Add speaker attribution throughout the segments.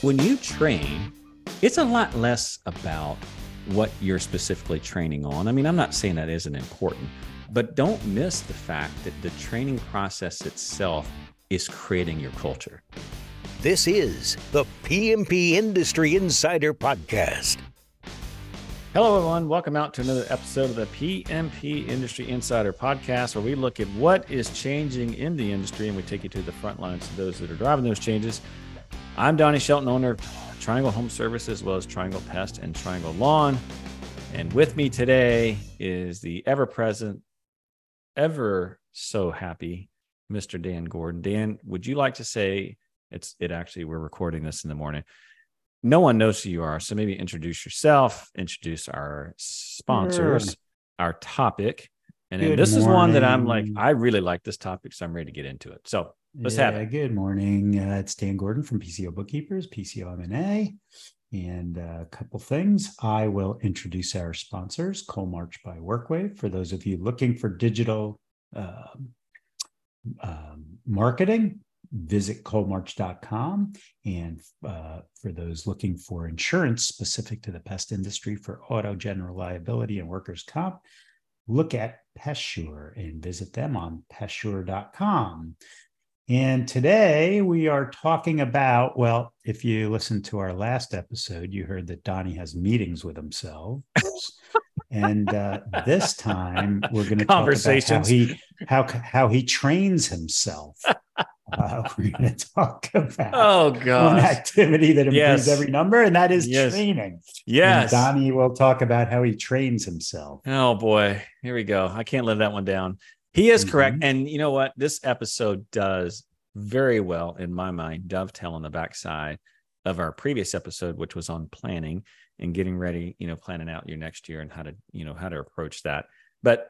Speaker 1: when you train, it's a lot less about what you're specifically training on. I mean, I'm not saying that isn't important, but don't miss the fact that the training process itself is creating your culture.
Speaker 2: This is the PMP Industry Insider Podcast.
Speaker 1: Hello, everyone. Welcome out to another episode of the PMP Industry Insider Podcast, where we look at what is changing in the industry and we take you to the front lines of those that are driving those changes. I'm Donnie Shelton, owner of Triangle Home Service, as well as Triangle Pest and Triangle Lawn. And with me today is the ever present, ever so happy Mr. Dan Gordon. Dan, would you like to say it's it actually we're recording this in the morning. No one knows who you are, so maybe introduce yourself, introduce our sponsors, our topic, and this is one that I'm like. I really like this topic, so I'm ready to get into it. So have
Speaker 3: Yeah,
Speaker 1: it.
Speaker 3: Good morning. Uh, it's Dan Gordon from PCO Bookkeepers, PCO M&A. And uh, a couple things. I will introduce our sponsors, Coalmarch by Workwave. For those of you looking for digital um, um, marketing, visit coalmarch.com. And uh, for those looking for insurance specific to the pest industry for auto, general liability, and workers' comp, look at Pestsure and visit them on pestsure.com. And today we are talking about, well, if you listened to our last episode, you heard that Donnie has meetings with himself. and uh, this time we're going to talk about how he how how he trains himself. Uh, we're going to talk about
Speaker 1: Oh
Speaker 3: one
Speaker 1: gosh.
Speaker 3: activity that improves
Speaker 1: Yes.
Speaker 3: every number, and that is
Speaker 1: Yes.
Speaker 3: training.
Speaker 1: Yes.
Speaker 3: And Donnie will talk about how he trains himself.
Speaker 1: Oh boy, here we go. I can't let that one down. He is correct.
Speaker 3: Mhm.
Speaker 1: And you know what? This episode does very well, in my mind, dovetail on the backside of our previous episode, which was on planning and getting ready, you know, planning out your next year and how to, you know, how to approach that. But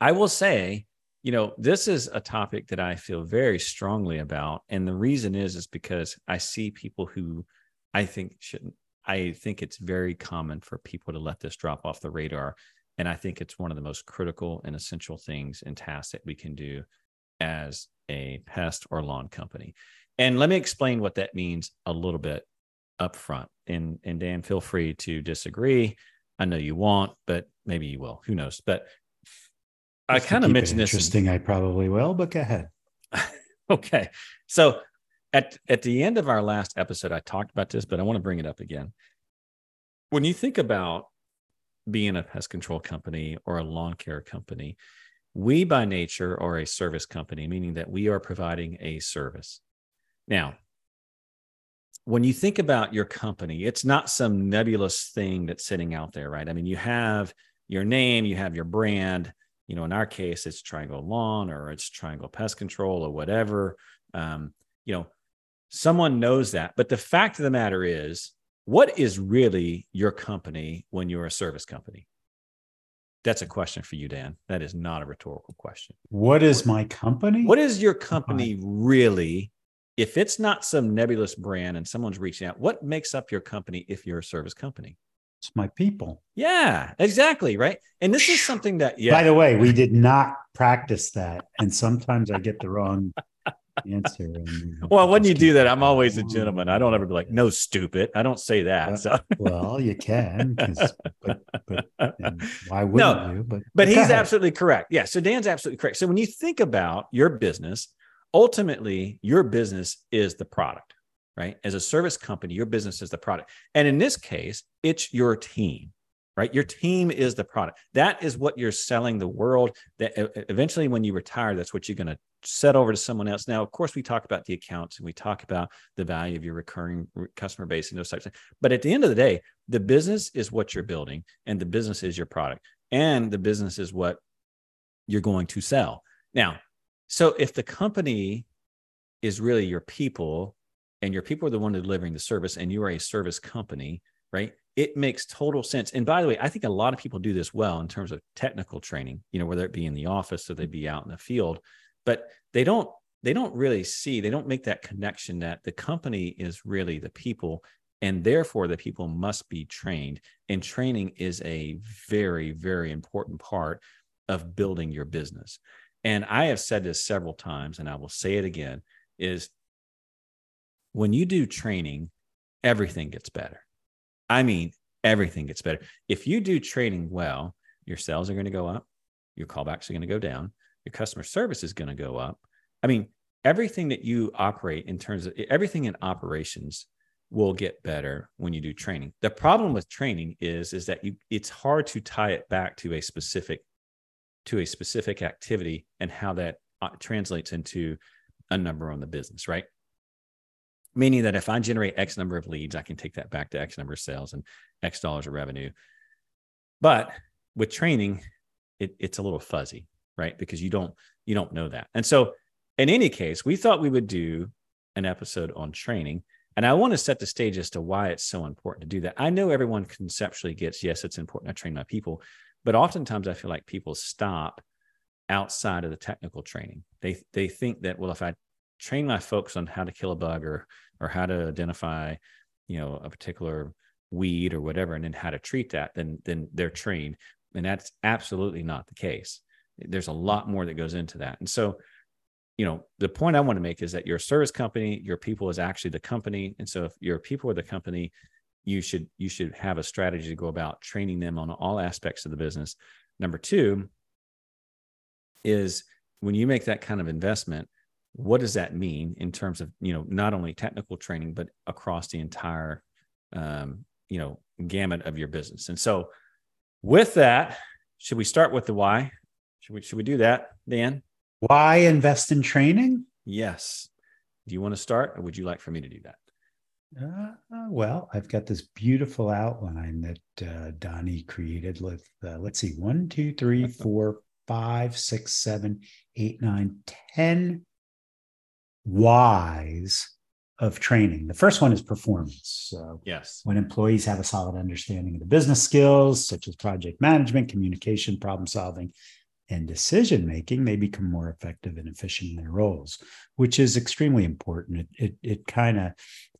Speaker 1: I will say, you know, this is a topic that I feel very strongly about. And the reason is, is because I see people who I think shouldn't, I think it's very common for people to let this drop off the radar. And I think it's one of the most critical and essential things and tasks that we can do as a pest or lawn company. And let me explain what that means a little bit up front. And, and Dan, feel free to disagree. I know you won't, but maybe you will. Who knows? But I kind of mentioned this. in-
Speaker 3: Interesting. I probably will, but go ahead.
Speaker 1: okay. So at at the end of our last episode, I talked about this, but I want to bring it up again. When you think about being a pest control company or a lawn care company, we by nature are a service company, meaning that we are providing a service. Now, when you think about your company, it's not some nebulous thing that's sitting out there, right? I mean, you have your name, you have your brand. You know, in our case, it's Triangle Lawn or it's Triangle Pest Control or whatever. Um, you know, someone knows that. But the fact of the matter is, what is really your company when you're a service company? That's a question for you, Dan. That is not a rhetorical question.
Speaker 3: What is my company?
Speaker 1: What is your company really? If it's not some nebulous brand and someone's reaching out, what makes up your company if you're a service company?
Speaker 3: It's my people.
Speaker 1: Yeah, exactly. Right. And this is something that, yeah.
Speaker 3: By the way, we did not practice that, and sometimes I get the wrong answer.
Speaker 1: well, when you do that, I'm always a
Speaker 3: oh.
Speaker 1: gentleman. I don't ever be like, no, stupid. I don't say that. So,
Speaker 3: Well, you can, but, but why wouldn't
Speaker 1: No,
Speaker 3: you? But
Speaker 1: but he's absolutely correct. Yeah. So Dan's absolutely correct. So when you think about your business, ultimately your business is the product, right? As a service company, your business is the product. And in this case, it's your team, right? Your team is the product. That is what you're selling the world. That eventually, when you retire, that's what you're going to set over to someone else. Now, of course, we talk about the accounts and we talk about the value of your recurring customer base and those types of things. But at the end of the day, the business is what you're building and the business is your product and the business is what you're going to sell. Now, so if the company is really your people and your people are the one delivering the service and you are a service company, right? It makes total sense. And by the way, I think a lot of people do this well in terms of technical training, you know, whether it be in the office or they be out in the field, but they don't they don't really see, they don't make that connection that the company is really the people and therefore the people must be trained and training is a very very important part of building your business and i have said this several times and i will say it again is when you do training everything gets better. I mean, everything gets better. If you do training well, your sales are going to go up, your callbacks are going to go down, your customer service is going to go up. I mean, everything that you operate in terms of everything in operations will get better when you do training. The problem with training is is that you it's hard to tie it back to a specific to a specific activity and how that uh, translates into a number on the business, right? Meaning that if I generate X number of leads, I can take that back to X number of sales and X dollars of revenue. But with training, it, it's a little fuzzy, right? Because you don't you don't know that. And so in any case, we thought we would do an episode on training. And I want to set the stage as to why it's so important to do that. I know everyone conceptually gets, yes, it's important to train my people, but oftentimes I feel like people stop outside of the technical training. They they think that well, if I train my folks on how to kill a bug or or how to identify, you know, a particular weed or whatever, and then how to treat that, then then they're trained. And that's absolutely not the case. There's a lot more that goes into that. And so, you know, the point I want to make is that your service company, your people is actually the company. And so if your people are the company, you should you should have a strategy to go about training them on all aspects of the business. Number two is when you make that kind of investment, what does that mean in terms of you know not only technical training but across the entire um, you know gamut of your business and so with that should we start with the why should we should we do that dan?
Speaker 3: Why invest in training?
Speaker 1: Yes. Do you want to start or would you like for me to do that?
Speaker 3: Uh, well i've got this beautiful outline that uh, donnie created with uh, let's see one two three four five six seven eight nine ten whys of training. The first one is performance. So,
Speaker 1: yes,
Speaker 3: when employees have a solid understanding of the business skills, such as project management, communication, problem solving, and decision making, they become more effective and efficient in their roles, which is extremely important. It it, it kind of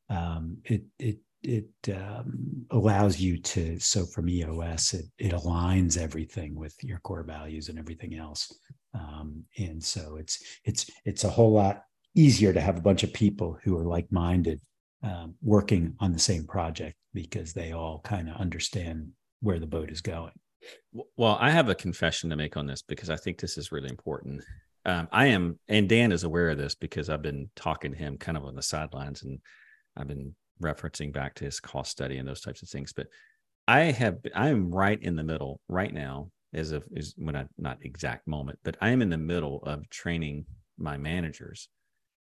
Speaker 3: um, it it it um, allows you to so from EOS it it aligns everything with your core values and everything else, um, and so it's it's it's a whole lot easier to have a bunch of people who are like-minded um, working on the same project because they all kind of understand where the boat is going.
Speaker 1: Well, I have a confession to make on this because I think this is really important. Um, I am, and Dan is aware of this because I've been talking to him kind of on the sidelines, and I've been referencing back to his cost study and those types of things. But I have, I am right in the middle right now, as of is when I not exact moment, but I am in the middle of training my managers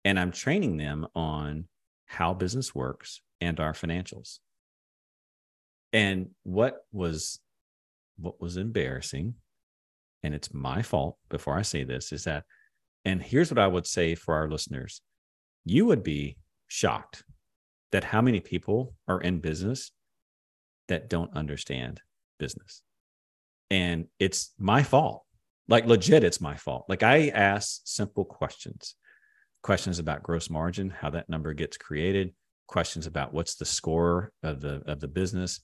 Speaker 1: and I'm training them on how business works and our financials. And what was what was embarrassing, and it's my fault before I say this, is that, and here's what I would say for our listeners you would be shocked that how many people are in business that don't understand business. And it's my fault. Like legit, it's my fault. Like I ask simple questions questions about gross margin, how that number gets created, questions about what's the score of the of the business.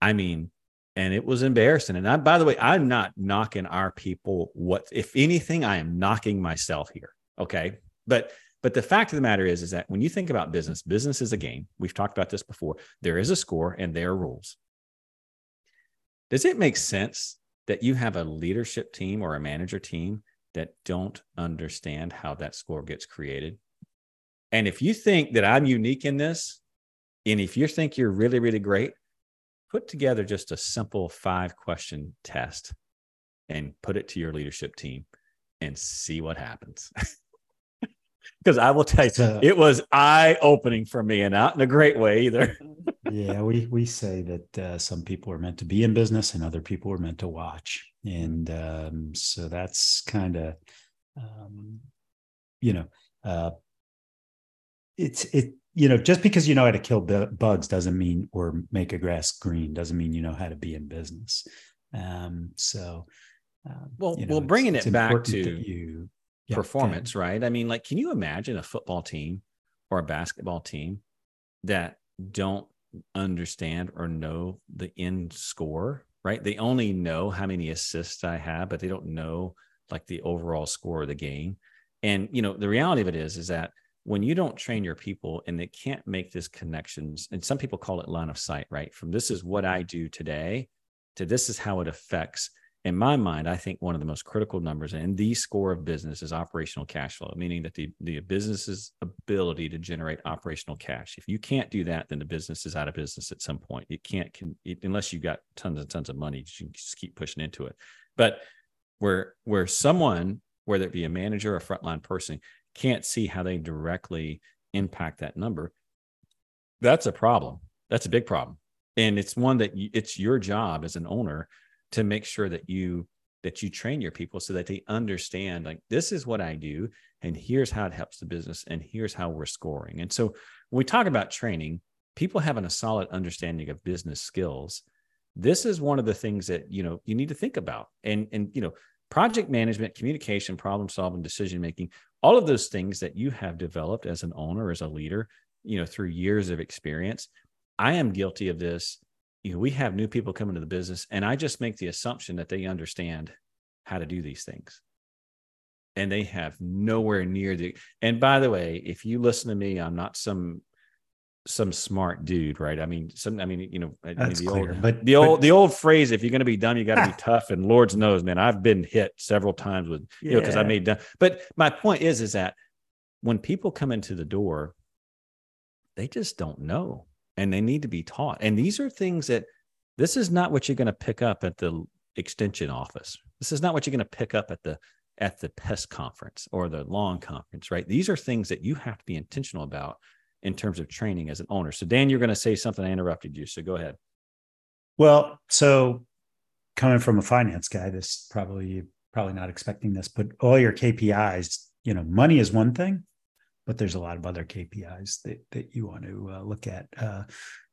Speaker 1: I mean, and it was embarrassing. And I, by the way, I'm not knocking our people. What if anything, I am knocking myself here. Okay, but but the fact of the matter is, is that when you think about business, business is a game. We've talked about this before. There is a score and there are rules. Does it make sense that you have a leadership team or a manager team that don't understand how that score gets created. And if you think that I'm unique in this, and if you think you're really, really great, put together just a simple five question test and put it to your leadership team and see what happens. Because I will tell you, it was eye opening for me and not in a great way either.
Speaker 3: yeah, we, we say that uh, some people are meant to be in business and other people are meant to watch and um, so that's kind of um, you know uh, it's it you know just because you know how to kill bugs doesn't mean or make a grass green doesn't mean you know how to be in business um, so
Speaker 1: um, well you know, well bringing it back to you yeah, performance right i mean like can you imagine a football team or a basketball team that don't understand or know the end score right? They only know how many assists I have, but they don't know like the overall score of the game. And you know, the reality of it is, is that when you don't train your people and they can't make this connections, and some people call it line of sight, right? From this is what I do today to this is how it affects. In my mind, I think one of the most critical numbers in the score of business is operational cash flow, meaning that the, the business's ability to generate operational cash. If you can't do that, then the business is out of business at some point. It can't, can, it, unless you've got tons and tons of money, you just keep pushing into it. But where where someone, whether it be a manager or a frontline person, can't see how they directly impact that number, that's a problem. That's a big problem. And it's one that you, it's your job as an owner to make sure that you that you train your people so that they understand like this is what I do and here's how it helps the business and here's how we're scoring. And so when we talk about training, people having a solid understanding of business skills, this is one of the things that you know you need to think about. And and you know project management, communication, problem solving, decision making, all of those things that you have developed as an owner, as a leader, you know, through years of experience. I am guilty of this. You know, we have new people come into the business, and I just make the assumption that they understand how to do these things. And they have nowhere near the. And by the way, if you listen to me, I'm not some some smart dude, right? I mean, some, I mean, you know,
Speaker 3: That's
Speaker 1: the
Speaker 3: clear,
Speaker 1: old,
Speaker 3: but
Speaker 1: the
Speaker 3: but-
Speaker 1: old, the old phrase, if you're going to be dumb, you got to be tough. And Lord's knows, man, I've been hit several times with, you know, because I made dumb. But my point is, is that when people come into the door, they just don't know and they need to be taught. And these are things that this is not what you're going to pick up at the extension office. This is not what you're going to pick up at the at the pest conference or the lawn conference, right? These are things that you have to be intentional about in terms of training as an owner. So Dan, you're going to say something. I interrupted you. So go ahead.
Speaker 3: Well, so coming from a finance guy, this probably probably not expecting this, but all your KPIs, you know, money is one thing, but there's a lot of other KPIs that that you want to uh, look at. Uh,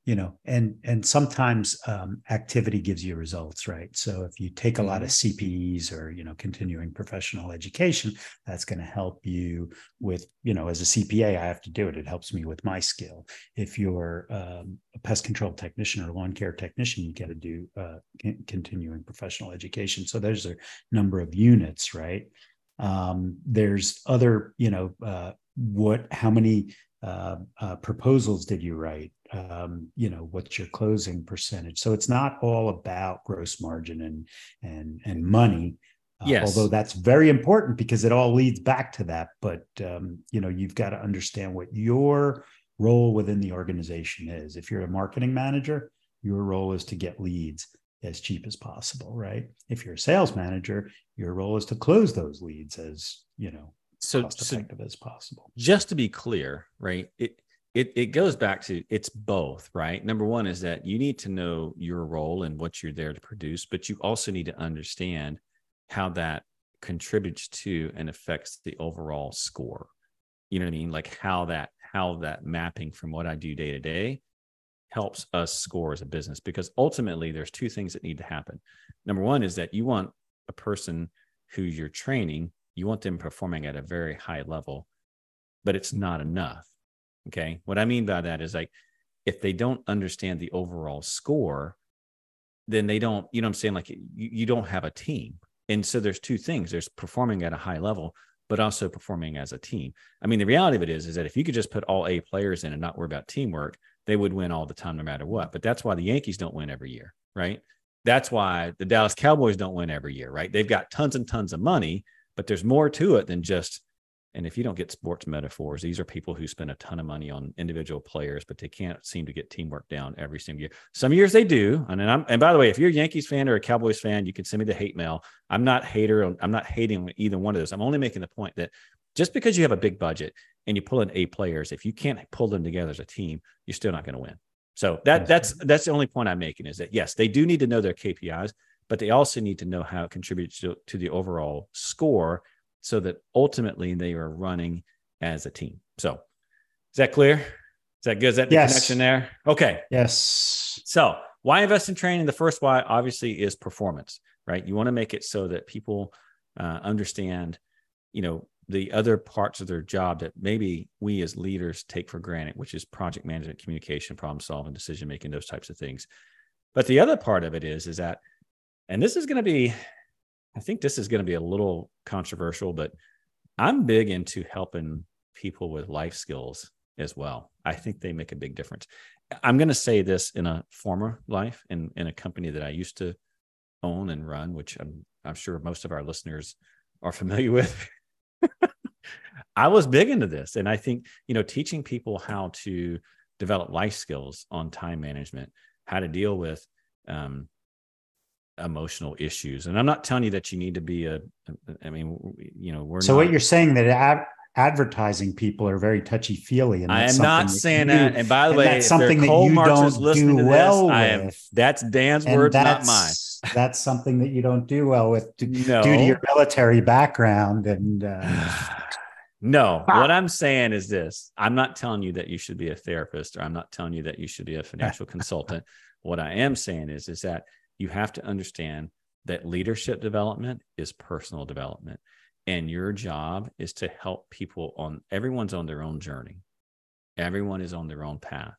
Speaker 3: you know, and and sometimes um, activity gives you results, right? So if you take a lot of CPEs or you know continuing professional education, that's going to help you with you know as a CPA, I have to do it. It helps me with my skill. If you're um, a pest control technician or lawn care technician, you got to do uh, con- continuing professional education. So there's a number of units, right? Um, there's other, you know, uh, what, how many uh, uh, proposals did you write? Um, you know, what's your closing percentage? So it's not all about gross margin and and and money. Uh,
Speaker 1: Yes.
Speaker 3: although that's very important because it all leads back to that. But um, you know, you've got to understand what your role within the organization is. If you're a marketing manager, your role is to get leads as cheap as possible, right? If you're a sales manager, your role is to close those leads as you know
Speaker 1: So,
Speaker 3: cost
Speaker 1: so
Speaker 3: effective as possible.
Speaker 1: just to be clear, right? It it it goes back to it's both, right? Number one is that you need to know your role and what you're there to produce, but you also need to understand how that contributes to and affects the overall score. You know what I mean? Like how that how that mapping from what I do day to day helps us score as a business because ultimately there's two things that need to happen. Number one is that you want a person who you're training, you want them performing at a very high level, but it's not enough. Okay. What I mean by that is like if they don't understand the overall score, then they don't, you know what I'm saying? Like you, you don't have a team. And so there's two things there's performing at a high level, but also performing as a team. I mean, the reality of it is, is that if you could just put all A players in and not worry about teamwork, they would win all the time, no matter what. But that's why the Yankees don't win every year, right? That's why the Dallas Cowboys don't win every year, right? They've got tons and tons of money, but there's more to it than just. And if you don't get sports metaphors, these are people who spend a ton of money on individual players, but they can't seem to get teamwork down every single year. Some years they do. And then I'm, and by the way, if you're a Yankees fan or a Cowboys fan, you can send me the hate mail. I'm not hater. I'm not hating either one of those. I'm only making the point that just because you have a big budget and you pull in eight players, if you can't pull them together as a team, you're still not going to win. So that that's that's the only point I'm making is that yes, they do need to know their KPIs, but they also need to know how it contributes to, to the overall score so that ultimately they are running as a team. So is that clear? Is that good? Is that the
Speaker 3: Yes.
Speaker 1: connection there? Okay.
Speaker 3: Yes.
Speaker 1: So, why invest in training? The first why, obviously, is performance, right? You want to make it so that people uh, understand, you know, the other parts of their job that maybe we as leaders take for granted, which is project management, communication, problem solving, decision making, those types of things. But the other part of it is, is that, and this is going to be, I think this is going to be a little controversial, but I'm big into helping people with life skills as well. I think they make a big difference. I'm going to say this in a former life in, in a company that I used to own and run, which I'm, I'm sure most of our listeners are familiar with. I was big into this. And I think, you know, teaching people how to develop life skills on time management, how to deal with um, emotional issues. And I'm not telling you that you need to be a, I mean, you know, we're
Speaker 3: so
Speaker 1: not,
Speaker 3: what you're saying that ad- advertising people are very touchy feely.
Speaker 1: I am not saying that. And by the way,
Speaker 3: that's something that you don't do well
Speaker 1: this,
Speaker 3: with.
Speaker 1: I am, that's Dan's
Speaker 3: and
Speaker 1: words, not mine.
Speaker 3: That's something that you don't do well with d-
Speaker 1: No.
Speaker 3: due to your military background. And uh,
Speaker 1: no, what I'm saying is this I'm not telling you that you should be a therapist or I'm not telling you that you should be a financial consultant. What I am saying is, is that you have to understand that leadership development is personal development. And your job is to help people on everyone's on their own journey. Everyone is on their own path.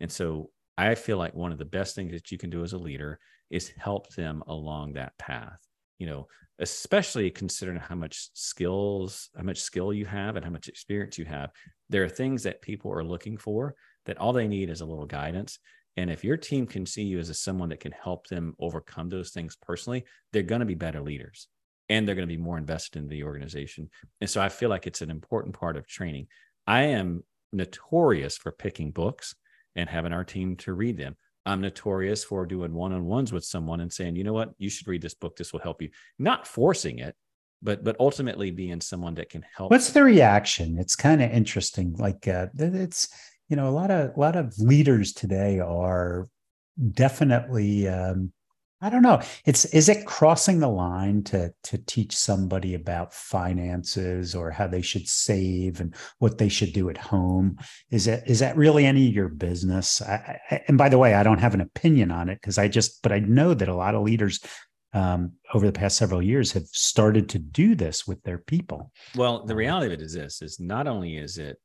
Speaker 1: And so I feel like one of the best things that you can do as a leader is help them along that path. You know, especially considering how much skills, how much skill you have and how much experience you have. There are things that people are looking for that all they need is a little guidance. And if your team can see you as a, someone that can help them overcome those things personally, they're going to be better leaders and they're going to be more invested in the organization. And so I feel like it's an important part of training. I am notorious for picking books and having our team to read them. I'm notorious for doing one on ones with someone and saying, you know what, you should read this book. This will help you. Not forcing it, but but ultimately being someone that can help.
Speaker 3: what's the reaction? It's kind of interesting. Like uh, it's you know a lot of a lot of leaders today are definitely um, I don't know. It's is it crossing the line to to teach somebody about finances or how they should save and what they should do at home? Is that is that really any of your business? I, I, and by the way, I don't have an opinion on it because I just but I know that a lot of leaders um, over the past several years have started to do this with their people.
Speaker 1: Well, the reality of it is this: is not only is it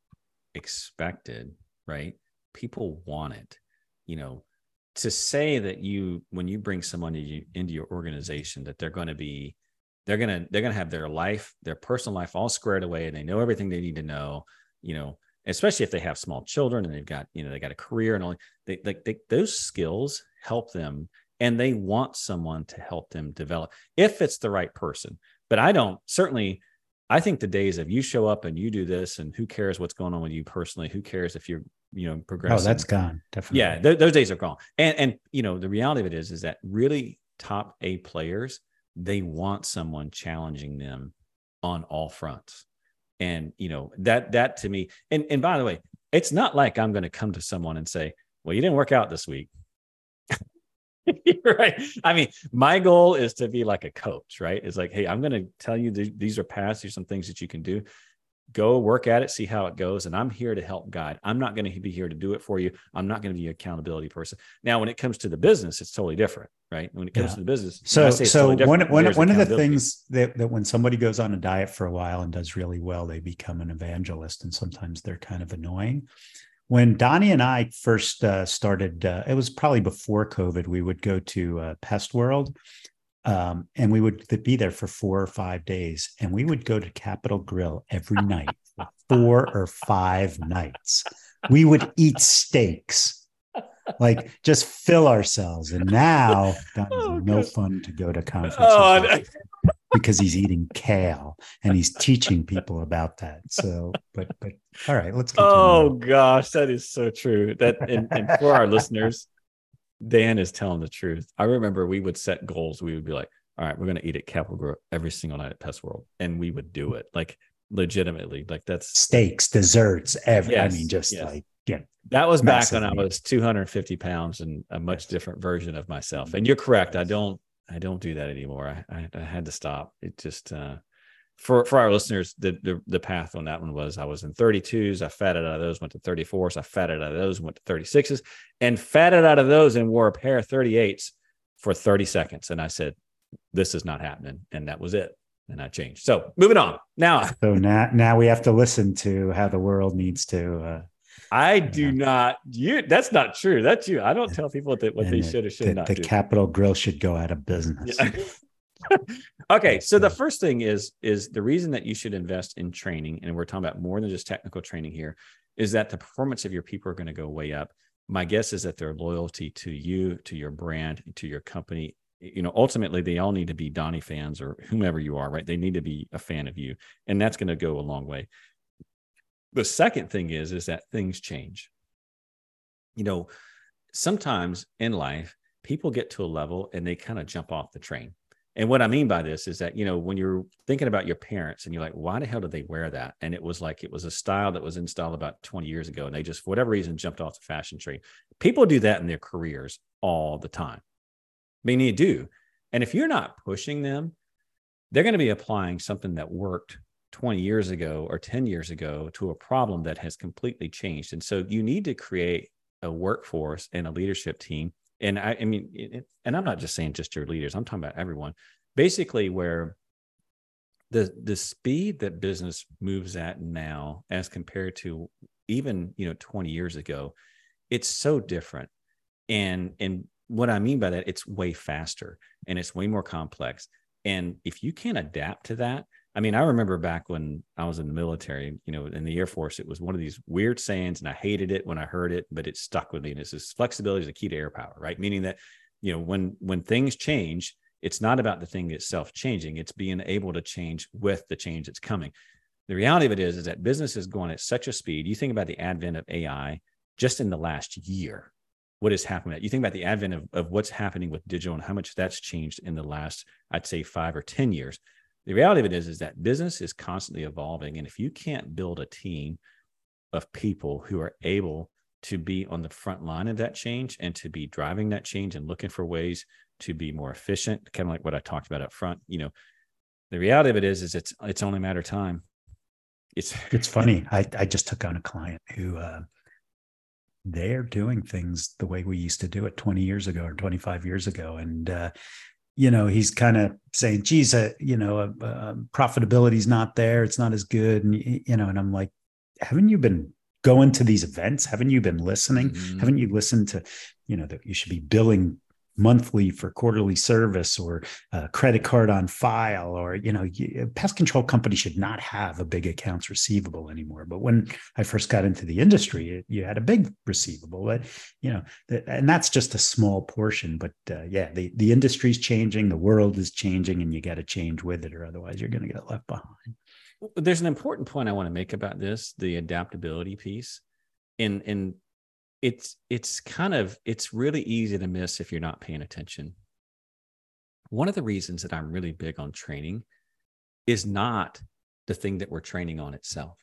Speaker 1: expected, right? People want it. You know, to say that you when you bring someone into, you, into your organization that they're going to be they're going to they're going to have their life their personal life all squared away and they know everything they need to know you know especially if they have small children and they've got you know they got a career and all they like they, those skills help them and they want someone to help them develop if it's the right person but i don't certainly I think the days of you show up and you do this, and who cares what's going on with you personally? Who cares if you're, you know, progressing?
Speaker 3: Oh, that's gone. Definitely.
Speaker 1: yeah. Th- those days are gone. And and you know, the reality of it is, is that really top A players they want someone challenging them on all fronts, and you know that that to me. And and by the way, it's not like I'm going to come to someone and say, "Well, you didn't work out this week." right. I mean, my goal is to be like a coach, right? It's like, hey, I'm going to tell you th- these are paths, these are some things that you can do. Go work at it, see how it goes. And I'm here to help guide. I'm not going to be here to do it for you. I'm not going to be an accountability person. Now, when it comes to the business, it's totally different, right? When it comes
Speaker 3: Yeah.
Speaker 1: to the business,
Speaker 3: So, so
Speaker 1: totally
Speaker 3: one one one of the things that that when somebody goes on a diet for a while and does really well, they become an evangelist, and sometimes they're kind of annoying. When Donnie and I first uh, started, uh, it was probably before COVID. We would go to uh, Pest World, um, and we would be there for four or five days, and we would go to Capital Grille every night for four or five nights. We would eat steaks like just fill ourselves. And now Donnie's
Speaker 1: Oh,
Speaker 3: no fun to go to conferences
Speaker 1: Oh,
Speaker 3: because he's eating kale and he's teaching people about that. So, but but all right, let's continue.
Speaker 1: Oh gosh, that is so true. That and, and for our listeners, Dan is telling the truth. I remember we would set goals. We would be like, all right, we're gonna eat at Capital Grille every single night at Pest World. And we would do it like legitimately. Like that's
Speaker 3: steaks, desserts, every I mean, just
Speaker 1: yes.
Speaker 3: like yeah,
Speaker 1: that was back when I was 250 pounds and a much different version of myself. And you're correct. I don't I don't do that anymore. I I, I had to stop. It just uh for for our listeners, the, the the path on that one was I was in 32s, I fatted out of those, went to 34s, I fatted out of those, went to 36s, and fatted out of those and wore a pair of 38s for 30 seconds. And I said, This is not happening. And that was it. And I changed. So moving on. Now
Speaker 3: so now now we have to listen to how the world needs to uh
Speaker 1: I do not you that's not true. That's you. I don't tell people that what
Speaker 3: and
Speaker 1: they should or should
Speaker 3: that
Speaker 1: not
Speaker 3: the
Speaker 1: do.
Speaker 3: Capital Grille should go out of business.
Speaker 1: Yeah. okay, so the first thing is is the reason that you should invest in training, and we're talking about more than just technical training here, is that the performance of your people are going to go way up. My guess is that their loyalty to you, to your brand, to your company, you know, ultimately they all need to be Donnie fans or whomever you are, right? They need to be a fan of you, and that's going to go a long way. The second thing is is that things change. You know, sometimes in life people get to a level and they kind of jump off the train and what I mean by this is that, you know, when you're thinking about your parents and you're like, why the hell did they wear that? And it was like, it was a style that was installed about 20 years ago. And they just, for whatever reason, jumped off the fashion train. People do that in their careers all the time. I mean, you do. And if you're not pushing them, they're going to be applying something that worked 20 years ago or 10 years ago to a problem that has completely changed. And so you need to create a workforce and a leadership team and I, I mean, it, and I'm not just saying just your leaders. I'm talking about everyone. Basically, where the the speed that business moves at now, as compared to even you know 20 years ago, it's so different. And and what I mean by that, it's way faster and it's way more complex. And if you can't adapt to that, I mean, I remember back when I was in the military, you know, in the Air Force, it was one of these weird sayings, and I hated it when I heard it, but it stuck with me. And it's this flexibility is the key to air power, right? Meaning that, you know, when when things change, it's not about the thing itself changing; it's being able to change with the change that's coming. The reality of it is, is that business is going at such a speed. You think about the advent of AI just in the last year. what is happening? You think about the advent of, of what's happening with digital and how much that's changed in the last, I'd say, five or ten years the reality of it is, is that business is constantly evolving. And if you can't build a team of people who are able to be on the front line of that change and to be driving that change and looking for ways to be more efficient, kind of like what I talked about up front, you know, the reality of it is, is it's it's only a matter of time.
Speaker 3: It's it's funny. I, I just took on a client who uh, they're doing things the way we used to do it 20 years ago or 25 years ago. And uh, you know, he's kind of saying, geez, uh, you know, uh, uh, profitability's not there. It's not as good. And, you know, and I'm like, haven't you been going to these events? Haven't you been listening? Mm-hmm. Haven't you listened to, you know, that you should be billing monthly for quarterly service or a credit card on file or you know pest control company should not have a big accounts receivable anymore. But when i first got into the industry it, you had a big receivable but you know and that's just a small portion but uh, yeah the, the industry's changing the world is changing and you got to change with it or otherwise you're going to get left behind.
Speaker 1: There's an important point i want to make about this the adaptability piece. In in it's it's kind of it's really easy to miss if you're not paying attention. One of the reasons that i'm really big on training is not the thing that we're training on itself.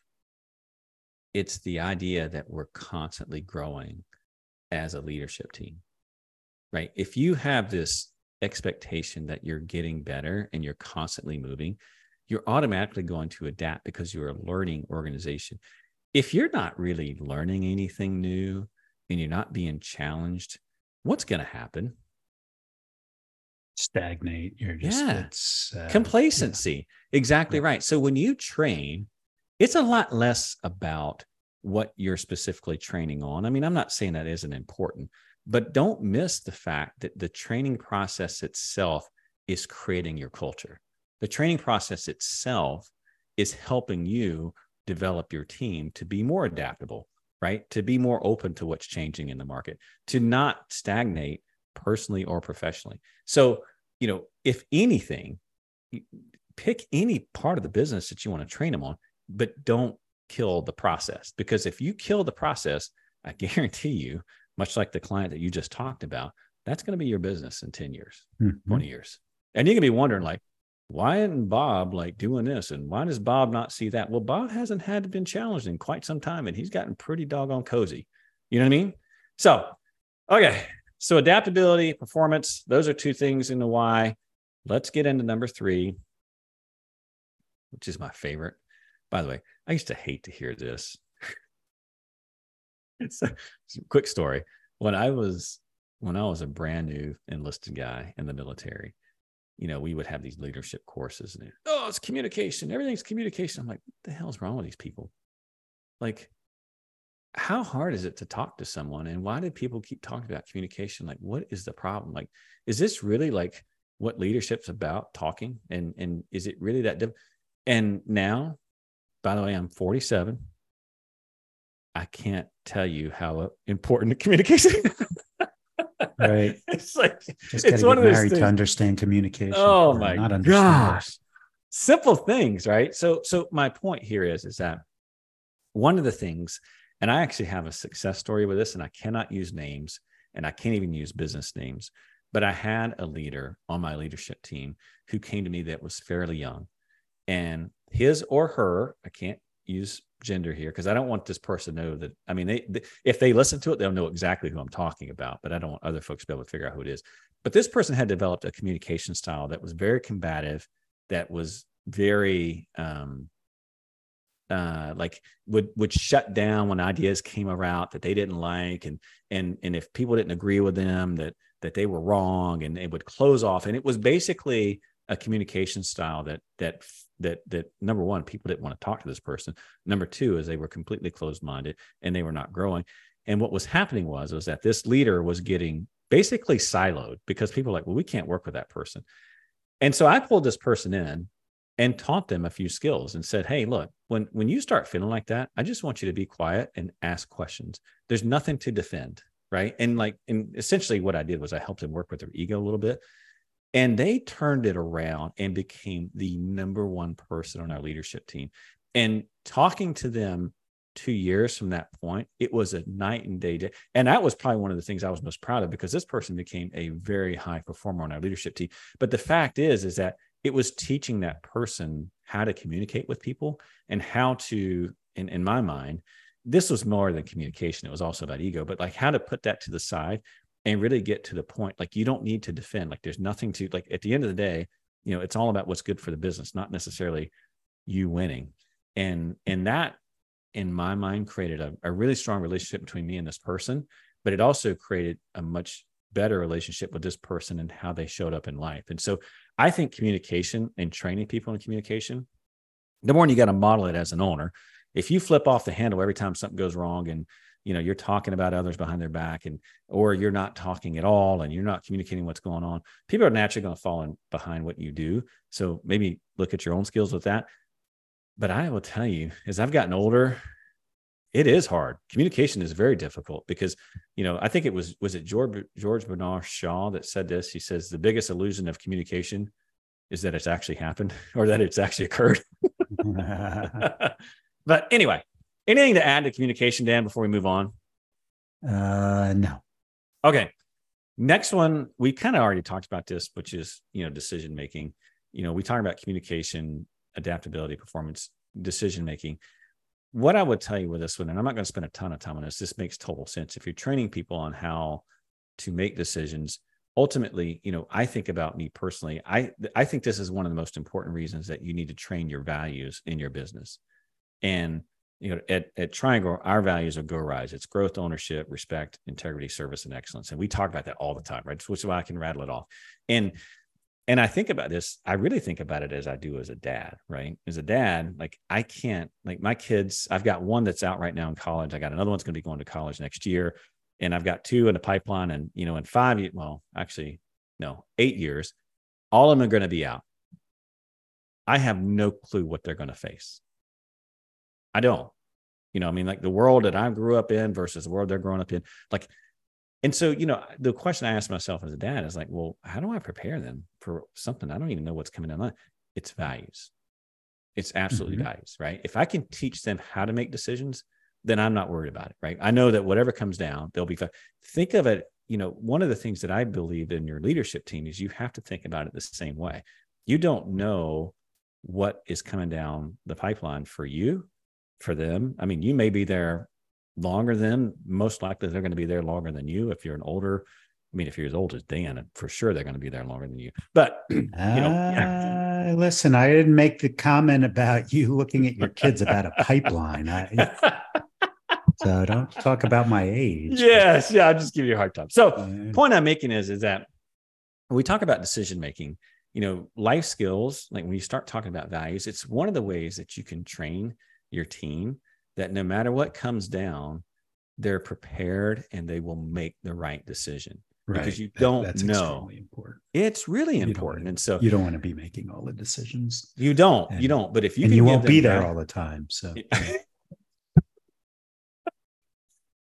Speaker 1: It's the idea that we're constantly growing as a leadership team right? If you have this expectation that you're getting better and you're constantly moving you're automatically going to adapt because you're a learning organization. If you're not really learning anything new and you're not being challenged, what's going to happen?
Speaker 3: Stagnate. You're just
Speaker 1: yeah. it's uh, complacency. Yeah. Exactly yeah. right. So when you train, it's a lot less about what you're specifically training on. I mean, I'm not saying that isn't important, but don't miss the fact that the training process itself is creating your culture. The training process itself is helping you develop your team to be more adaptable, right? To be more open to what's changing in the market, to not stagnate personally or professionally. So, you know, if anything, pick any part of the business that you want to train them on, but don't kill the process. Because if you kill the process, I guarantee you, much like the client that you just talked about, that's going to be your business in 10 years, mm-hmm. 20 years. And you can be wondering, like, why isn't Bob like doing this? And why does Bob not see that? Well, Bob hasn't had to been challenged in quite some time and he's gotten pretty doggone cozy. You know what I mean? So, okay. So adaptability, performance, those are two things in the why. Let's get into number three, which is my favorite. By the way, I used to hate to hear this. it's, a, it's a quick story. When I was when I was a brand new enlisted guy in the military, you know, we would have these leadership courses and oh, it's communication. Everything's communication. I'm like, what the hell's wrong with these people? Like, how hard is it to talk to someone? And why do people keep talking about communication? Like, what is the problem? Like, is this really like what leadership's about talking and and is it really that and now by the way i'm 47 i can't tell you how important communication
Speaker 3: right.
Speaker 1: It's like
Speaker 3: just
Speaker 1: it's one of those things.
Speaker 3: to understand communication
Speaker 1: oh my
Speaker 3: not
Speaker 1: gosh. simple things right? So so my point here is is that one of the things and i actually have a success story with this and i cannot use names and i can't even use business names but i had a leader on my leadership team who came to me that was fairly young and his or her i can't use gender here because i don't want this person to know that i mean they, they if they listen to it they'll know exactly who i'm talking about but i don't want other folks to be able to figure out who it is. But this person had developed a communication style that was very combative that was very um uh like would would shut down when ideas came around that they didn't like and and and if people didn't agree with them that that they were wrong and they would close off. And it was basically a communication style that that that that number one people didn't want to talk to this person. Number two is they were completely closed minded and they were not growing. And what was happening was was that this leader was getting basically siloed because people were like well we can't work with that person. And so i pulled this person in and taught them a few skills and said hey look when when you start feeling like that i just want you to be quiet and ask questions. There's nothing to defend right? And like and essentially what i did was i helped them work with their ego a little bit and they turned it around and became the number one person on our leadership team. And talking to them two years from that point it was a night and day and that was probably one of the things i was most proud of because this person became a very high performer on our leadership team. But the fact is is that it was teaching that person how to communicate with people and how to in, in my mind this was more than communication. It was also about ego but like how to put that to the side and really get to the point like you don't need to defend like there's nothing to like at the end of the day you know it's all about what's good for the business not necessarily you winning. And and that in my mind created a, a really strong relationship between me and this person but it also created a much better relationship with this person and how they showed up in life. And so i think communication and training people in communication the more you got to model it as an owner. If you flip off the handle every time something goes wrong and you know you're talking about others behind their back and or you're not talking at all and you're not communicating what's going on people are naturally going to fall in behind what you do. So maybe look at your own skills with that. But i will tell you as i've gotten older it is hard. Communication is very difficult because you know i think it was was it george george bernard shaw that said this? He says the biggest illusion of communication is that it's actually happened or that it's actually occurred. But anyway anything to add to communication dan before we move on?
Speaker 3: Uh no.
Speaker 1: Okay. Next one we kind of already talked about this which is you know decision making you know we talk about communication adaptability performance decision making what i would tell you with this one and i'm not going to spend a ton of time on this this makes total sense. If you're training people on how to make decisions ultimately you know i think about me personally i i think this is one of the most important reasons that you need to train your values in your business. And you know at, at triangle our values are go rise. It's growth ownership respect integrity service and excellence. And we talk about that all the time right? Which is why i can rattle it off. And and i think about this i really think about it as i do as a dad right? As a dad like i can't like my kids i've got one that's out right now in college. I got another one's going to be going to college next year. And i've got two in the pipeline and you know in five well actually no eight years all of them are going to be out. I have no clue what they're going to face I don't. You know, I mean, like the world that I grew up in versus the world they're growing up in. Like, and so, you know, the question I ask myself as a dad is like, well, how do I prepare them for something? I don't even know what's coming down the line. It's values. It's absolutely
Speaker 3: Mhm.
Speaker 1: values, right? If I can teach them how to make decisions, then I'm not worried about it, right? I know that whatever comes down, they'll be fine. Think of it, you know, one of the things that I believe in your leadership team is you have to think about it the same way. You don't know what is coming down the pipeline for you, for them. I mean, you may be there longer than most likely they're going to be there longer than you. If you're an older, I mean, if you're as old as Dan, for sure they're going to be there longer than you. But you know, yeah.
Speaker 3: Uh, listen, I didn't make the comment about you looking at your kids about a pipeline. I, so don't talk about my age.
Speaker 1: yes, yeah, I'll just give you a hard time. So,
Speaker 3: Uh,
Speaker 1: point I'm making is is that when we talk about decision making, you know, life skills, like when you start talking about values, it's one of the ways that you can train your team that no matter what comes down, they're prepared and they will make the right decision. because you
Speaker 3: That-
Speaker 1: don't know. It's really important. And so
Speaker 3: You don't want to be making all the decisions,
Speaker 1: you don't, you don't. But if you
Speaker 3: and
Speaker 1: can
Speaker 3: you won't be there all the time. So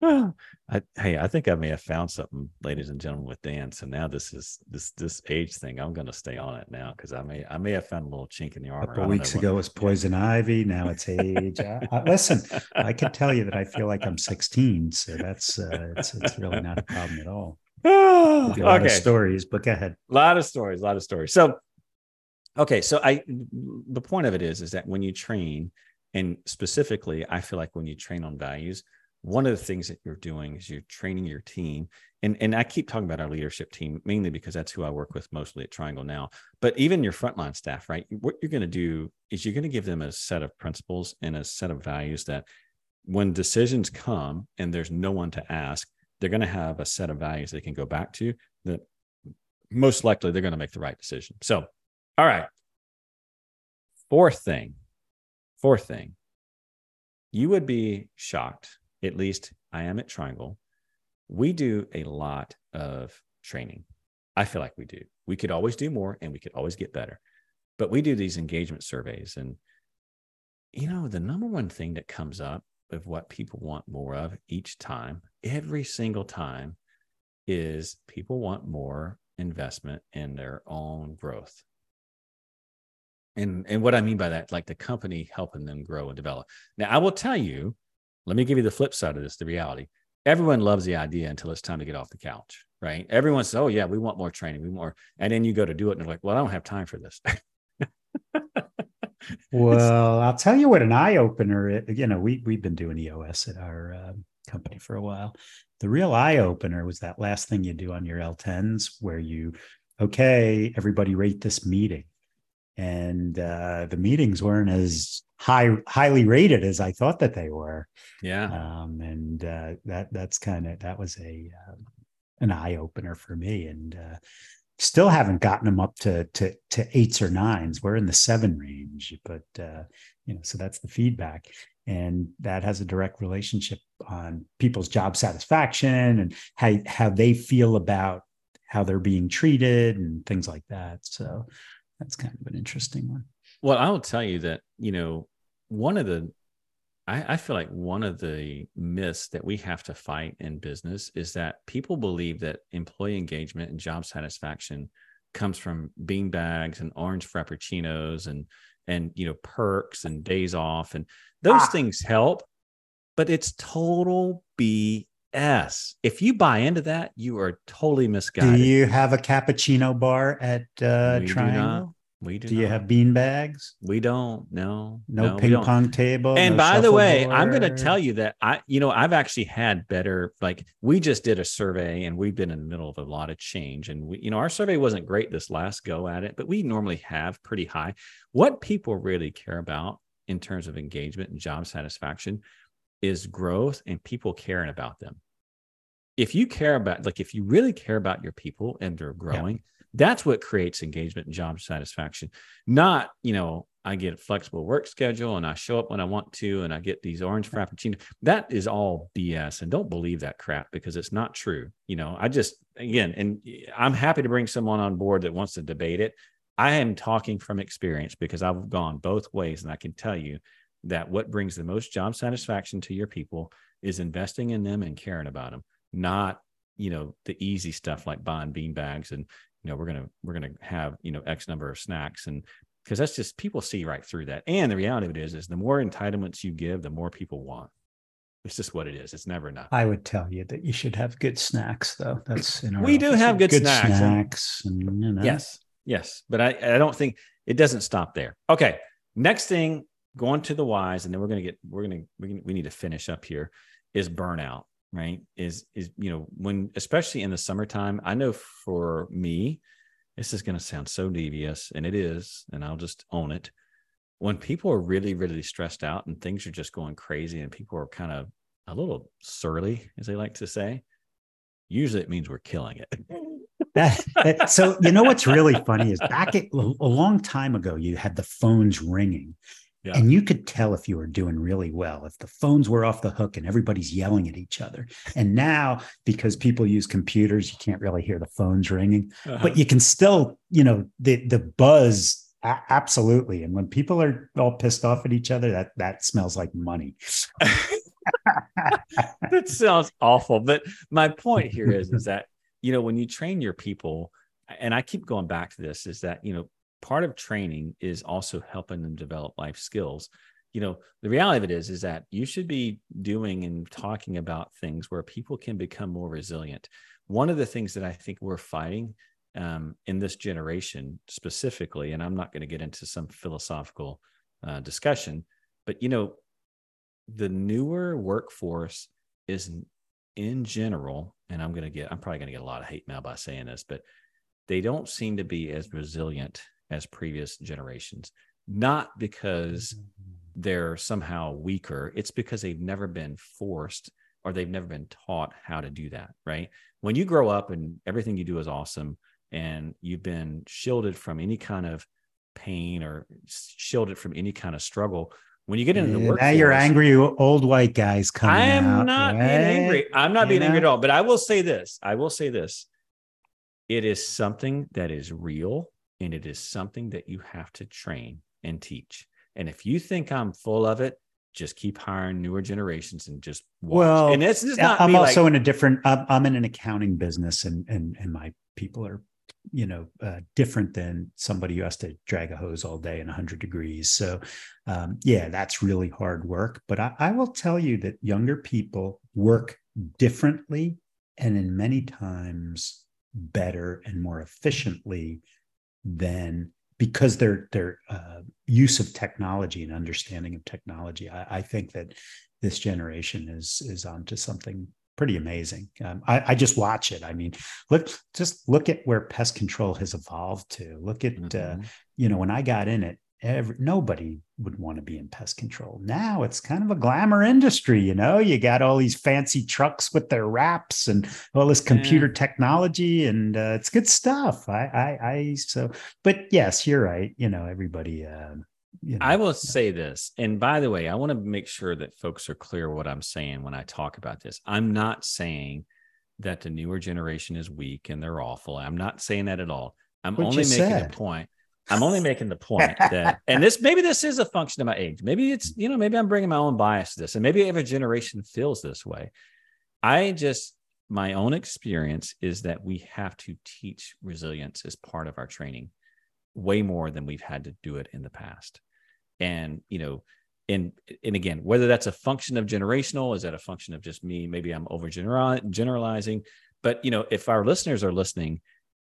Speaker 1: I, hey, I think I may have found something, ladies and gentlemen, with Dan. So now this is this this age thing. I'm going to stay on it now because I may I may have found a little chink in the armor. a couple
Speaker 3: weeks ago was poison ivy. Now it's age. I, I- listen, I can tell you that I feel like I'm 16, so that's uh, it's it's really not a problem at all. A lot of
Speaker 1: okay,
Speaker 3: stories, but go ahead.
Speaker 1: a lot of stories, a lot of stories. So, okay, so I the point of it is is that when you train, and specifically, I feel like when you train on values, one of the things that you're doing is you're training your team. And, and I keep talking about our leadership team mainly because that's who I work with mostly at Triangle now. But even your frontline staff, right? What you're going to do is you're going to give them a set of principles and a set of values that when decisions come and there's no one to ask, they're going to have a set of values they can go back to that most likely they're going to make the right decision. So, all right. Fourth thing, fourth thing, you would be shocked, at least I am at Triangle. We do a lot of training. I feel like we do. We could always do more and we could always get better. But we do these engagement surveys. And, you know, the number one thing that comes up of what people want more of each time, every single time, is people want more investment in their own growth. And and what I mean by that, like the company helping them grow and develop. Now, I will tell you, let me give you the flip side of this, the reality. Everyone loves the idea until it's time to get off the couch, right? Everyone says, "Oh yeah, we want more training, we want," more. and then you go to do it, and they're like, "Well, I don't have time for this."
Speaker 3: Well, I'll tell you what an eye opener. You know, we we've been doing EOS at our uh, company for a while. The real eye opener was that last thing you do on your L10s, where you, okay, everybody rate this meeting, and uh, the meetings weren't as high highly rated as I thought that they were.
Speaker 1: yeah,
Speaker 3: Um, and uh, that that's kind of that was a uh, an eye opener for me, and uh, still haven't gotten them up to to to eights or nines. We're in the seven range, but uh, you know, so that's the feedback, and that has a direct relationship on people's job satisfaction and how how they feel about how they're being treated and things like that. So that's kind of an interesting one.
Speaker 1: Well, I will tell you that, you know, one of the, I, I feel like one of the myths that we have to fight in business is that people believe that employee engagement and job satisfaction comes from bean bags and orange frappuccinos and, and, you know, perks and days off. And those
Speaker 3: Ah.
Speaker 1: things help, but it's total BS. If you buy into that, you are totally misguided Do
Speaker 3: you have a cappuccino bar at uh,
Speaker 1: We
Speaker 3: Triangle?
Speaker 1: Not. We do,
Speaker 3: Do you have bean bags?
Speaker 1: We don't. No.
Speaker 3: No,
Speaker 1: we
Speaker 3: ping pong table.
Speaker 1: and
Speaker 3: no
Speaker 1: by the way i'm going to tell you that i you know i've actually had better like we just did a survey and we've been in the middle of a lot of change and we you know our survey wasn't great this last go at it but we normally have pretty high what people really care about in terms of engagement and job satisfaction is growth and people caring about them if you care about like if you really care about your people and they're growing that's what creates engagement and job satisfaction. Not you know i get a flexible work schedule and i show up when i want to and i get these orange frappuccino that is all bs and don't believe that crap because it's not true you know. I just again and i'm happy to bring someone on board that wants to debate it. I am talking from experience because i've gone both ways and i can tell you that what brings the most job satisfaction to your people is investing in them and caring about them not you know the easy stuff like buying bean bags and you know we're gonna we're gonna have you know x number of snacks. And because that's just people see right through that. And the reality of it is is the more entitlements you give the more people want. It's just what it is. It's never enough.
Speaker 3: I would tell you that you should have good snacks, though. That's in our
Speaker 1: We do have good snacks,
Speaker 3: snacks, and, you know,
Speaker 1: yes. Yes. But i i don't think it doesn't stop there. Okay. Next thing going to the whys and then we're gonna get we're gonna we, we need to finish up here is burnout right is is you know when especially in the summertime i know for me this is going to sound so devious and it is and i'll just own it. When people are really really stressed out and things are just going crazy and people are kind of a little surly as they like to say usually it means we're killing it.
Speaker 3: That- that- so you know what's really funny is back at, a long time ago, you had the phones ringing, Yeah. And you could tell if you were doing really well, if the phones were off the hook and everybody's yelling at each other. And now, because people use computers, you can't really hear the phones ringing, uh-huh. but you can still, you know, the the buzz absolutely. And when people are all pissed off at each other, that that smells like money.
Speaker 1: that sounds awful. But my point here is, is that, you know, when you train your people, and I keep going back to this, is that, you know, part of training is also helping them develop life skills. You know, the reality of it is, is that you should be doing and talking about things where people can become more resilient. One of the things that I think we're fighting um, in this generation specifically, and I'm not going to get into some philosophical uh, discussion, but you know, the newer workforce is in general, and I'm going to get, I'm probably going to get a lot of hate mail by saying this, but they don't seem to be as resilient as previous generations. Not because they're somehow weaker, it's because they've never been forced or they've never been taught how to do that. Right. When you grow up and everything you do is awesome and you've been shielded from any kind of pain or shielded from any kind of struggle, when you get into the work,
Speaker 3: now you're angry old white guys coming
Speaker 1: I'm
Speaker 3: out,
Speaker 1: not right? being angry. I'm not being angry at all. But I will say this. I will say this. It is something that is real, and it is something that you have to train and teach. And if you think I'm full of it, just keep hiring newer generations and just watch.
Speaker 3: well.
Speaker 1: And
Speaker 3: it's, not. I'm also like, in a different. I'm, I'm in an accounting business, and and and my people are you know uh, different than somebody who has to drag a hose all day in 100 degrees so um, yeah that's really hard work but I, I, will tell you that younger people work differently and in many times better and more efficiently than because their their uh, use of technology and understanding of technology I, I think that this generation is is onto something pretty amazing. Um, I, I, just watch it. I mean, look, just look at where pest control has evolved to. Look at, uh, mm-hmm. uh, you know, when I got in it, every, nobody would want to be in pest control. Now it's kind of a glamour industry. You know, you got all these fancy trucks with their wraps and all this computer yeah. technology, and uh, it's good stuff. I, I, I, so, but yes, you're right. You know, everybody. Uh,
Speaker 1: you know, I will say this. And by the way, I want to make sure that folks are clear what I'm saying when I talk about this. I'm not saying that the newer generation is weak and they're awful. I'm not saying that at all. I'm only making said. a point. I'm only making the point that, and this maybe this is a function of my age. Maybe it's, you know, maybe I'm bringing my own bias to this, and maybe every generation feels this way. I just, my own experience is that we have to teach resilience as part of our training way more than we've had to do it in the past and you know and and again whether that's a function of generational is that a function of just me maybe i'm over generalizing but you know if our listeners are listening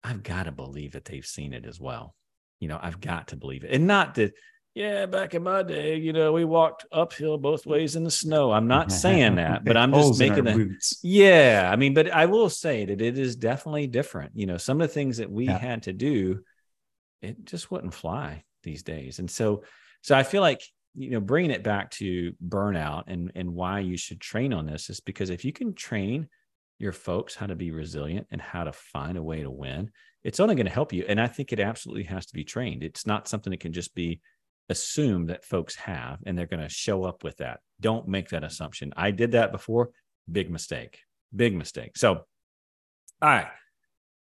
Speaker 1: i've got to believe that they've seen it as well you know i've got to believe it. And not that yeah back in my day you know we walked uphill both ways in the snow. I'm not saying that but i'm just making the yeah i mean but i will say that it is definitely different. You know some of the things that we yeah. had to do it just wouldn't fly these days. And so so I feel like you know bringing it back to burnout and and why you should train on this is because if you can train your folks how to be resilient and how to find a way to win, it's only going to help you. And I think it absolutely has to be trained. It's not something that can just be assumed that folks have and they're going to show up with that. Don't make that assumption. I did that before. Big mistake. Big mistake. So, all right.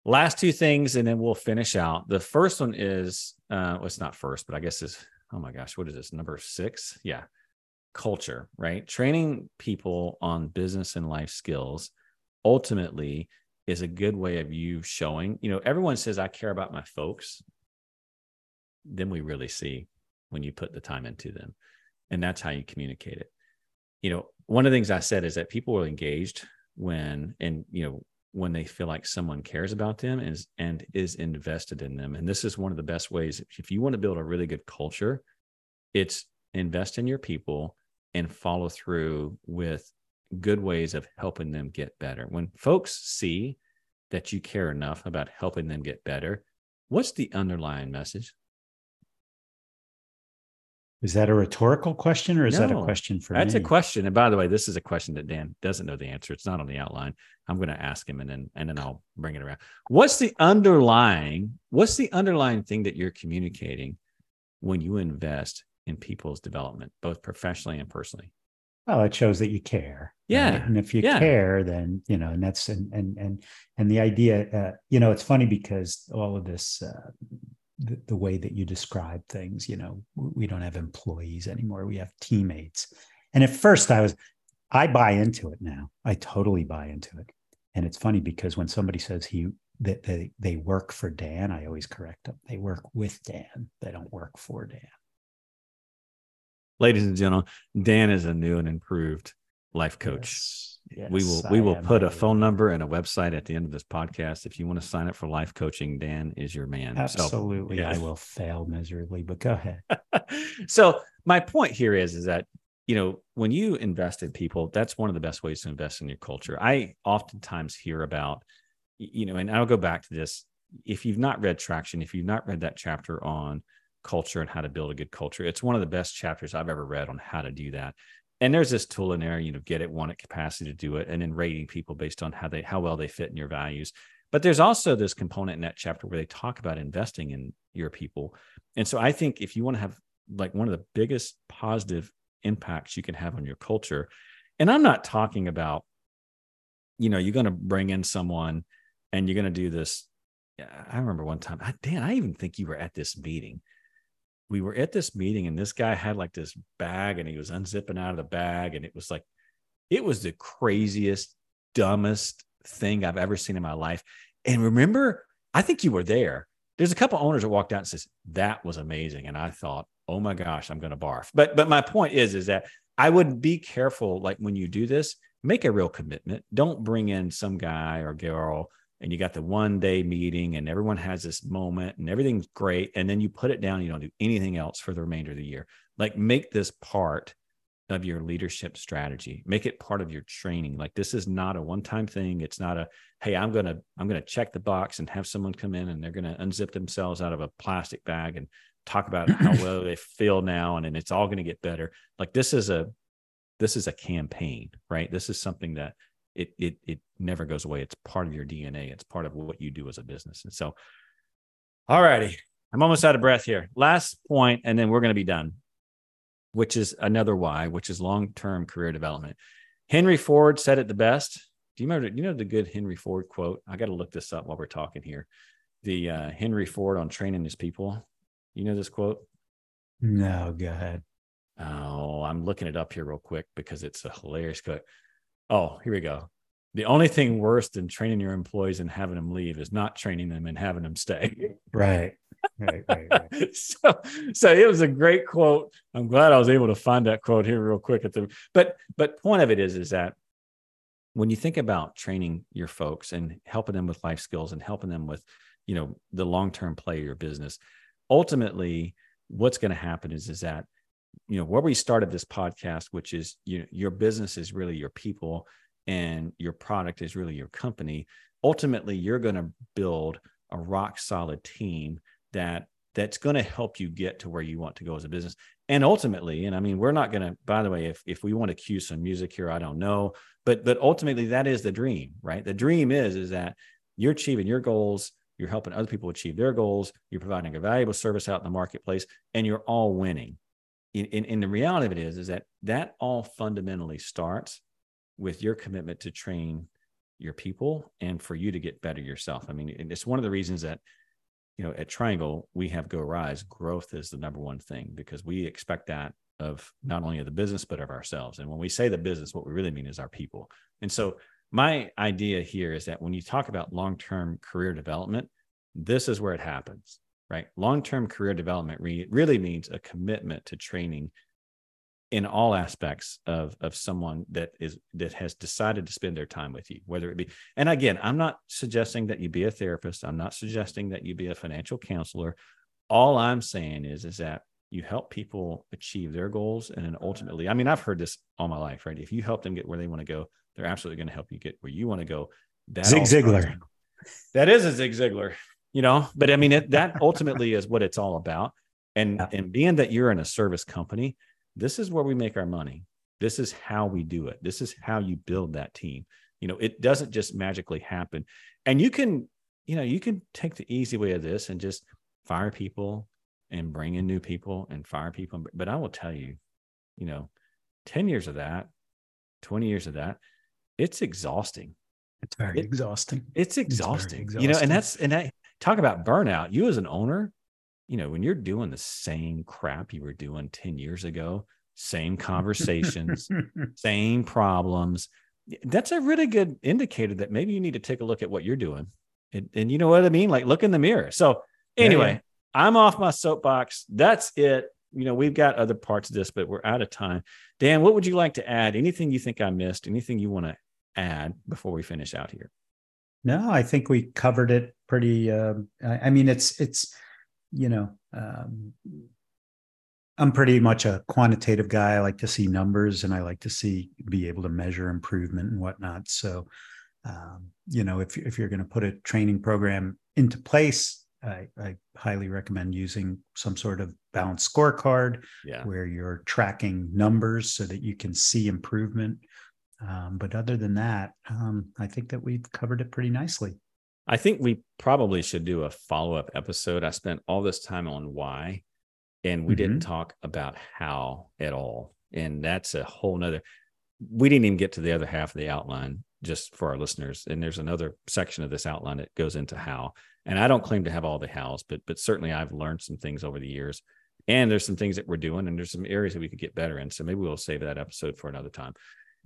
Speaker 1: Last two things, and then we'll finish out. The first one is, uh, well, it's not first, but I guess is oh my gosh, what is this? Number six? Yeah. Culture, right? Training people on business and life skills ultimately is a good way of you showing, you know, everyone says, I care about my folks. Then we really see when you put the time into them. And that's how you communicate it. You know, one of the things I said is that people are engaged when, and, you know, when they feel like someone cares about them and is, and is invested in them. And this is one of the best ways. If you want to build a really good culture, it's invest in your people and follow through with good ways of helping them get better. When folks see that you care enough about helping them get better, what's the underlying message?
Speaker 3: Is that a rhetorical question or is no, that a question for
Speaker 1: that's
Speaker 3: me?
Speaker 1: a question. And by the way, this is a question that Dan doesn't know the answer. It's not on the outline. I'm going to ask him and then and then I'll bring it around. What's the underlying what's the underlying thing that you're communicating when you invest in people's development, both professionally and personally.
Speaker 3: Well, it shows that you care.
Speaker 1: Yeah.
Speaker 3: right? And if you
Speaker 1: Yeah.
Speaker 3: care, then, you know, and that's, and, and, and, and the idea, uh, you know, it's funny because all of this, uh, the, the way that you describe things, you know, we don't have employees anymore. We have teammates. And at first I was, I buy into it now. I totally buy into it. And it's funny because when somebody says he, that they, they work for Dan, I always correct them. They work with Dan. They don't work for Dan.
Speaker 1: Ladies and gentlemen, Dan is a new and improved life coach.
Speaker 3: Yes,
Speaker 1: we will we will put a phone number and a website at the end of this podcast. If you want to sign up for life coaching, Dan is your man. So-
Speaker 3: Absolutely. I will fail miserably, but go ahead.
Speaker 1: so my point here is is that you know when you invest in people that's one of the best ways to invest in your culture i oftentimes hear about you know and i'll go back to this if you've not read traction if you've not read that chapter on culture and how to build a good culture it's one of the best chapters i've ever read on how to do that and there's this tool in there you know get it want it capacity to do it and then rating people based on how they how well they fit in your values but there's also this component in that chapter where they talk about investing in your people and so i think if you want to have like one of the biggest positive impacts you can have on your culture. And I'm not talking about, you know, you're going to bring in someone and you're going to do this. I remember one time, Dan, I even think you were at this meeting. We were at this meeting and this guy had like this bag and he was unzipping out of the bag. And it was like, it was the craziest, dumbest thing I've ever seen in my life. And remember, I think you were there. There's a couple owners that walked out and says, that was amazing. And I thought, oh my gosh, I'm going to barf. But but my point is is that I would be careful like when you do this, make a real commitment. Don't bring in some guy or girl and you got the one day meeting and everyone has this moment and everything's great and then you put it down you don't do anything else for the remainder of the year. Like make this part of your leadership strategy. Make it part of your training. Like this is not a one-time thing. It's not a hey, I'm going to I'm going to check the box and have someone come in and they're going to unzip themselves out of a plastic bag and talk about how well they feel now and, and it's all going to get better like this is a this is a campaign right this is something that it it it never goes away. It's part of your dna it's part of what you do as a business. And so all righty. I'm almost out of breath here. Last point and then we're going to be done which is another why which is long-term career development. Henry ford said it the best. Do you remember you know the good henry ford quote? I got to look this up while we're talking here. The uh, henry ford on training his people. You know this quote?
Speaker 3: No, go ahead.
Speaker 1: Oh, I'm looking it up here real quick because it's a hilarious quote. Oh, here we go. The only thing worse than training your employees and having them leave is not training them and having them stay.
Speaker 3: Right. Right. Right. right.
Speaker 1: so, so it was a great quote. I'm glad I was able to find that quote here real quick at the. But, but point of it is, is that when you think about training your folks and helping them with life skills and helping them with, you know, the long term play of your business, ultimately what's going to happen is is that you know where we started this podcast which is you know, your business is really your people and your product is really your company. Ultimately you're going to build a rock solid team that that's going to help you get to where you want to go as a business. And ultimately and i mean we're not going to by the way if if we want to cue some music here i don't know but but ultimately that is the dream right? The dream is is that you're achieving your goals you're helping other people achieve their goals you're providing a valuable service out in the marketplace and you're all winning in the reality of it is is that that all fundamentally starts with your commitment to train your people and for you to get better yourself. I mean it's one of the reasons that you know at triangle we have go rise. Growth is the number one thing because we expect that of not only of the business but of ourselves. And when we say the business what we really mean is our people. And so my idea here is that when you talk about long-term career development this is where it happens right? Long-term career development re- really means a commitment to training in all aspects of of someone that is that has decided to spend their time with you whether it be and again i'm not suggesting that you be a therapist. I'm not suggesting that you be a financial counselor. All i'm saying is is that you help people achieve their goals and then ultimately i mean i've heard this all my life right? If you help them get where they want to go they're absolutely going to help you get where you want to go. That
Speaker 3: Zig Ziglar.
Speaker 1: that is a Zig Ziglar, you know, but I mean, it, that ultimately is what it's all about. And,
Speaker 3: Yeah.
Speaker 1: and being that you're in a service company, this is where we make our money. This is how we do it. This is how you build that team. You know, it doesn't just magically happen. And you can, you know, you can take the easy way of this and just fire people and bring in new people and fire people. But I will tell you, you know, 10 years of that, 20 years of that, it's exhausting.
Speaker 3: It's very
Speaker 1: It-
Speaker 3: exhausting.
Speaker 1: It's exhausting,
Speaker 3: It's
Speaker 1: you know, and that's, and I talk about burnout. You as an owner, you know, when you're doing the same crap you were doing 10 years ago, same conversations, same problems, that's a really good indicator that maybe you need to take a look at what you're doing. And, and you know what I mean? Like look in the mirror. So
Speaker 3: Yeah,
Speaker 1: anyway,
Speaker 3: yeah.
Speaker 1: I'm off my soapbox. That's it. You know, we've got other parts of this, but we're out of time. Dan, what would you like to add? Anything you think I missed? Anything you want to add before we finish out here?
Speaker 3: No, I think we covered it pretty. Um, I, I mean, it's it's you know, um, I'm pretty much a quantitative guy. I like to see numbers, and I like to see be able to measure improvement and whatnot. So, um, you know, if if you're going to put a training program into place, I, I highly recommend using some sort of balanced scorecard
Speaker 1: Yeah.
Speaker 3: where you're tracking numbers so that you can see improvement. Um, but other than that, um, I think that we've covered it pretty nicely.
Speaker 1: I think we probably should do a follow up episode. I spent all this time on why, and we didn't mm-hmm. talk about how at all. And that's a whole nother. We didn't even get to the other half of the outline just for our listeners. And there's another section of this outline that goes into how. And I don't claim to have all the hows, but but certainly I've learned some things over the years. And there's some things that we're doing, and there's some areas that we could get better in. So maybe we'll save that episode for another time.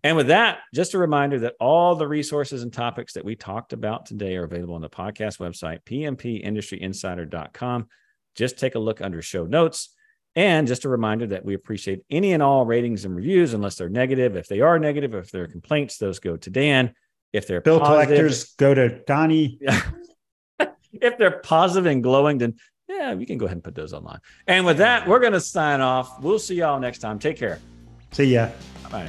Speaker 1: And with that, just a reminder that all the resources and topics that we talked about today are available on the podcast website, pmpindustryinsider.com. Just take a look under show notes. And just a reminder that we appreciate any and all ratings and reviews, unless they're negative. If they are negative, if they're complaints, those go to Dan. If they're
Speaker 3: Bill
Speaker 1: positive-
Speaker 3: collectors go to Donnie.
Speaker 1: if they're positive and glowing, then yeah, we can go ahead and put those online. And with that, we're going to sign off. We'll see y'all next time. Take care.
Speaker 3: See ya.
Speaker 1: Bye.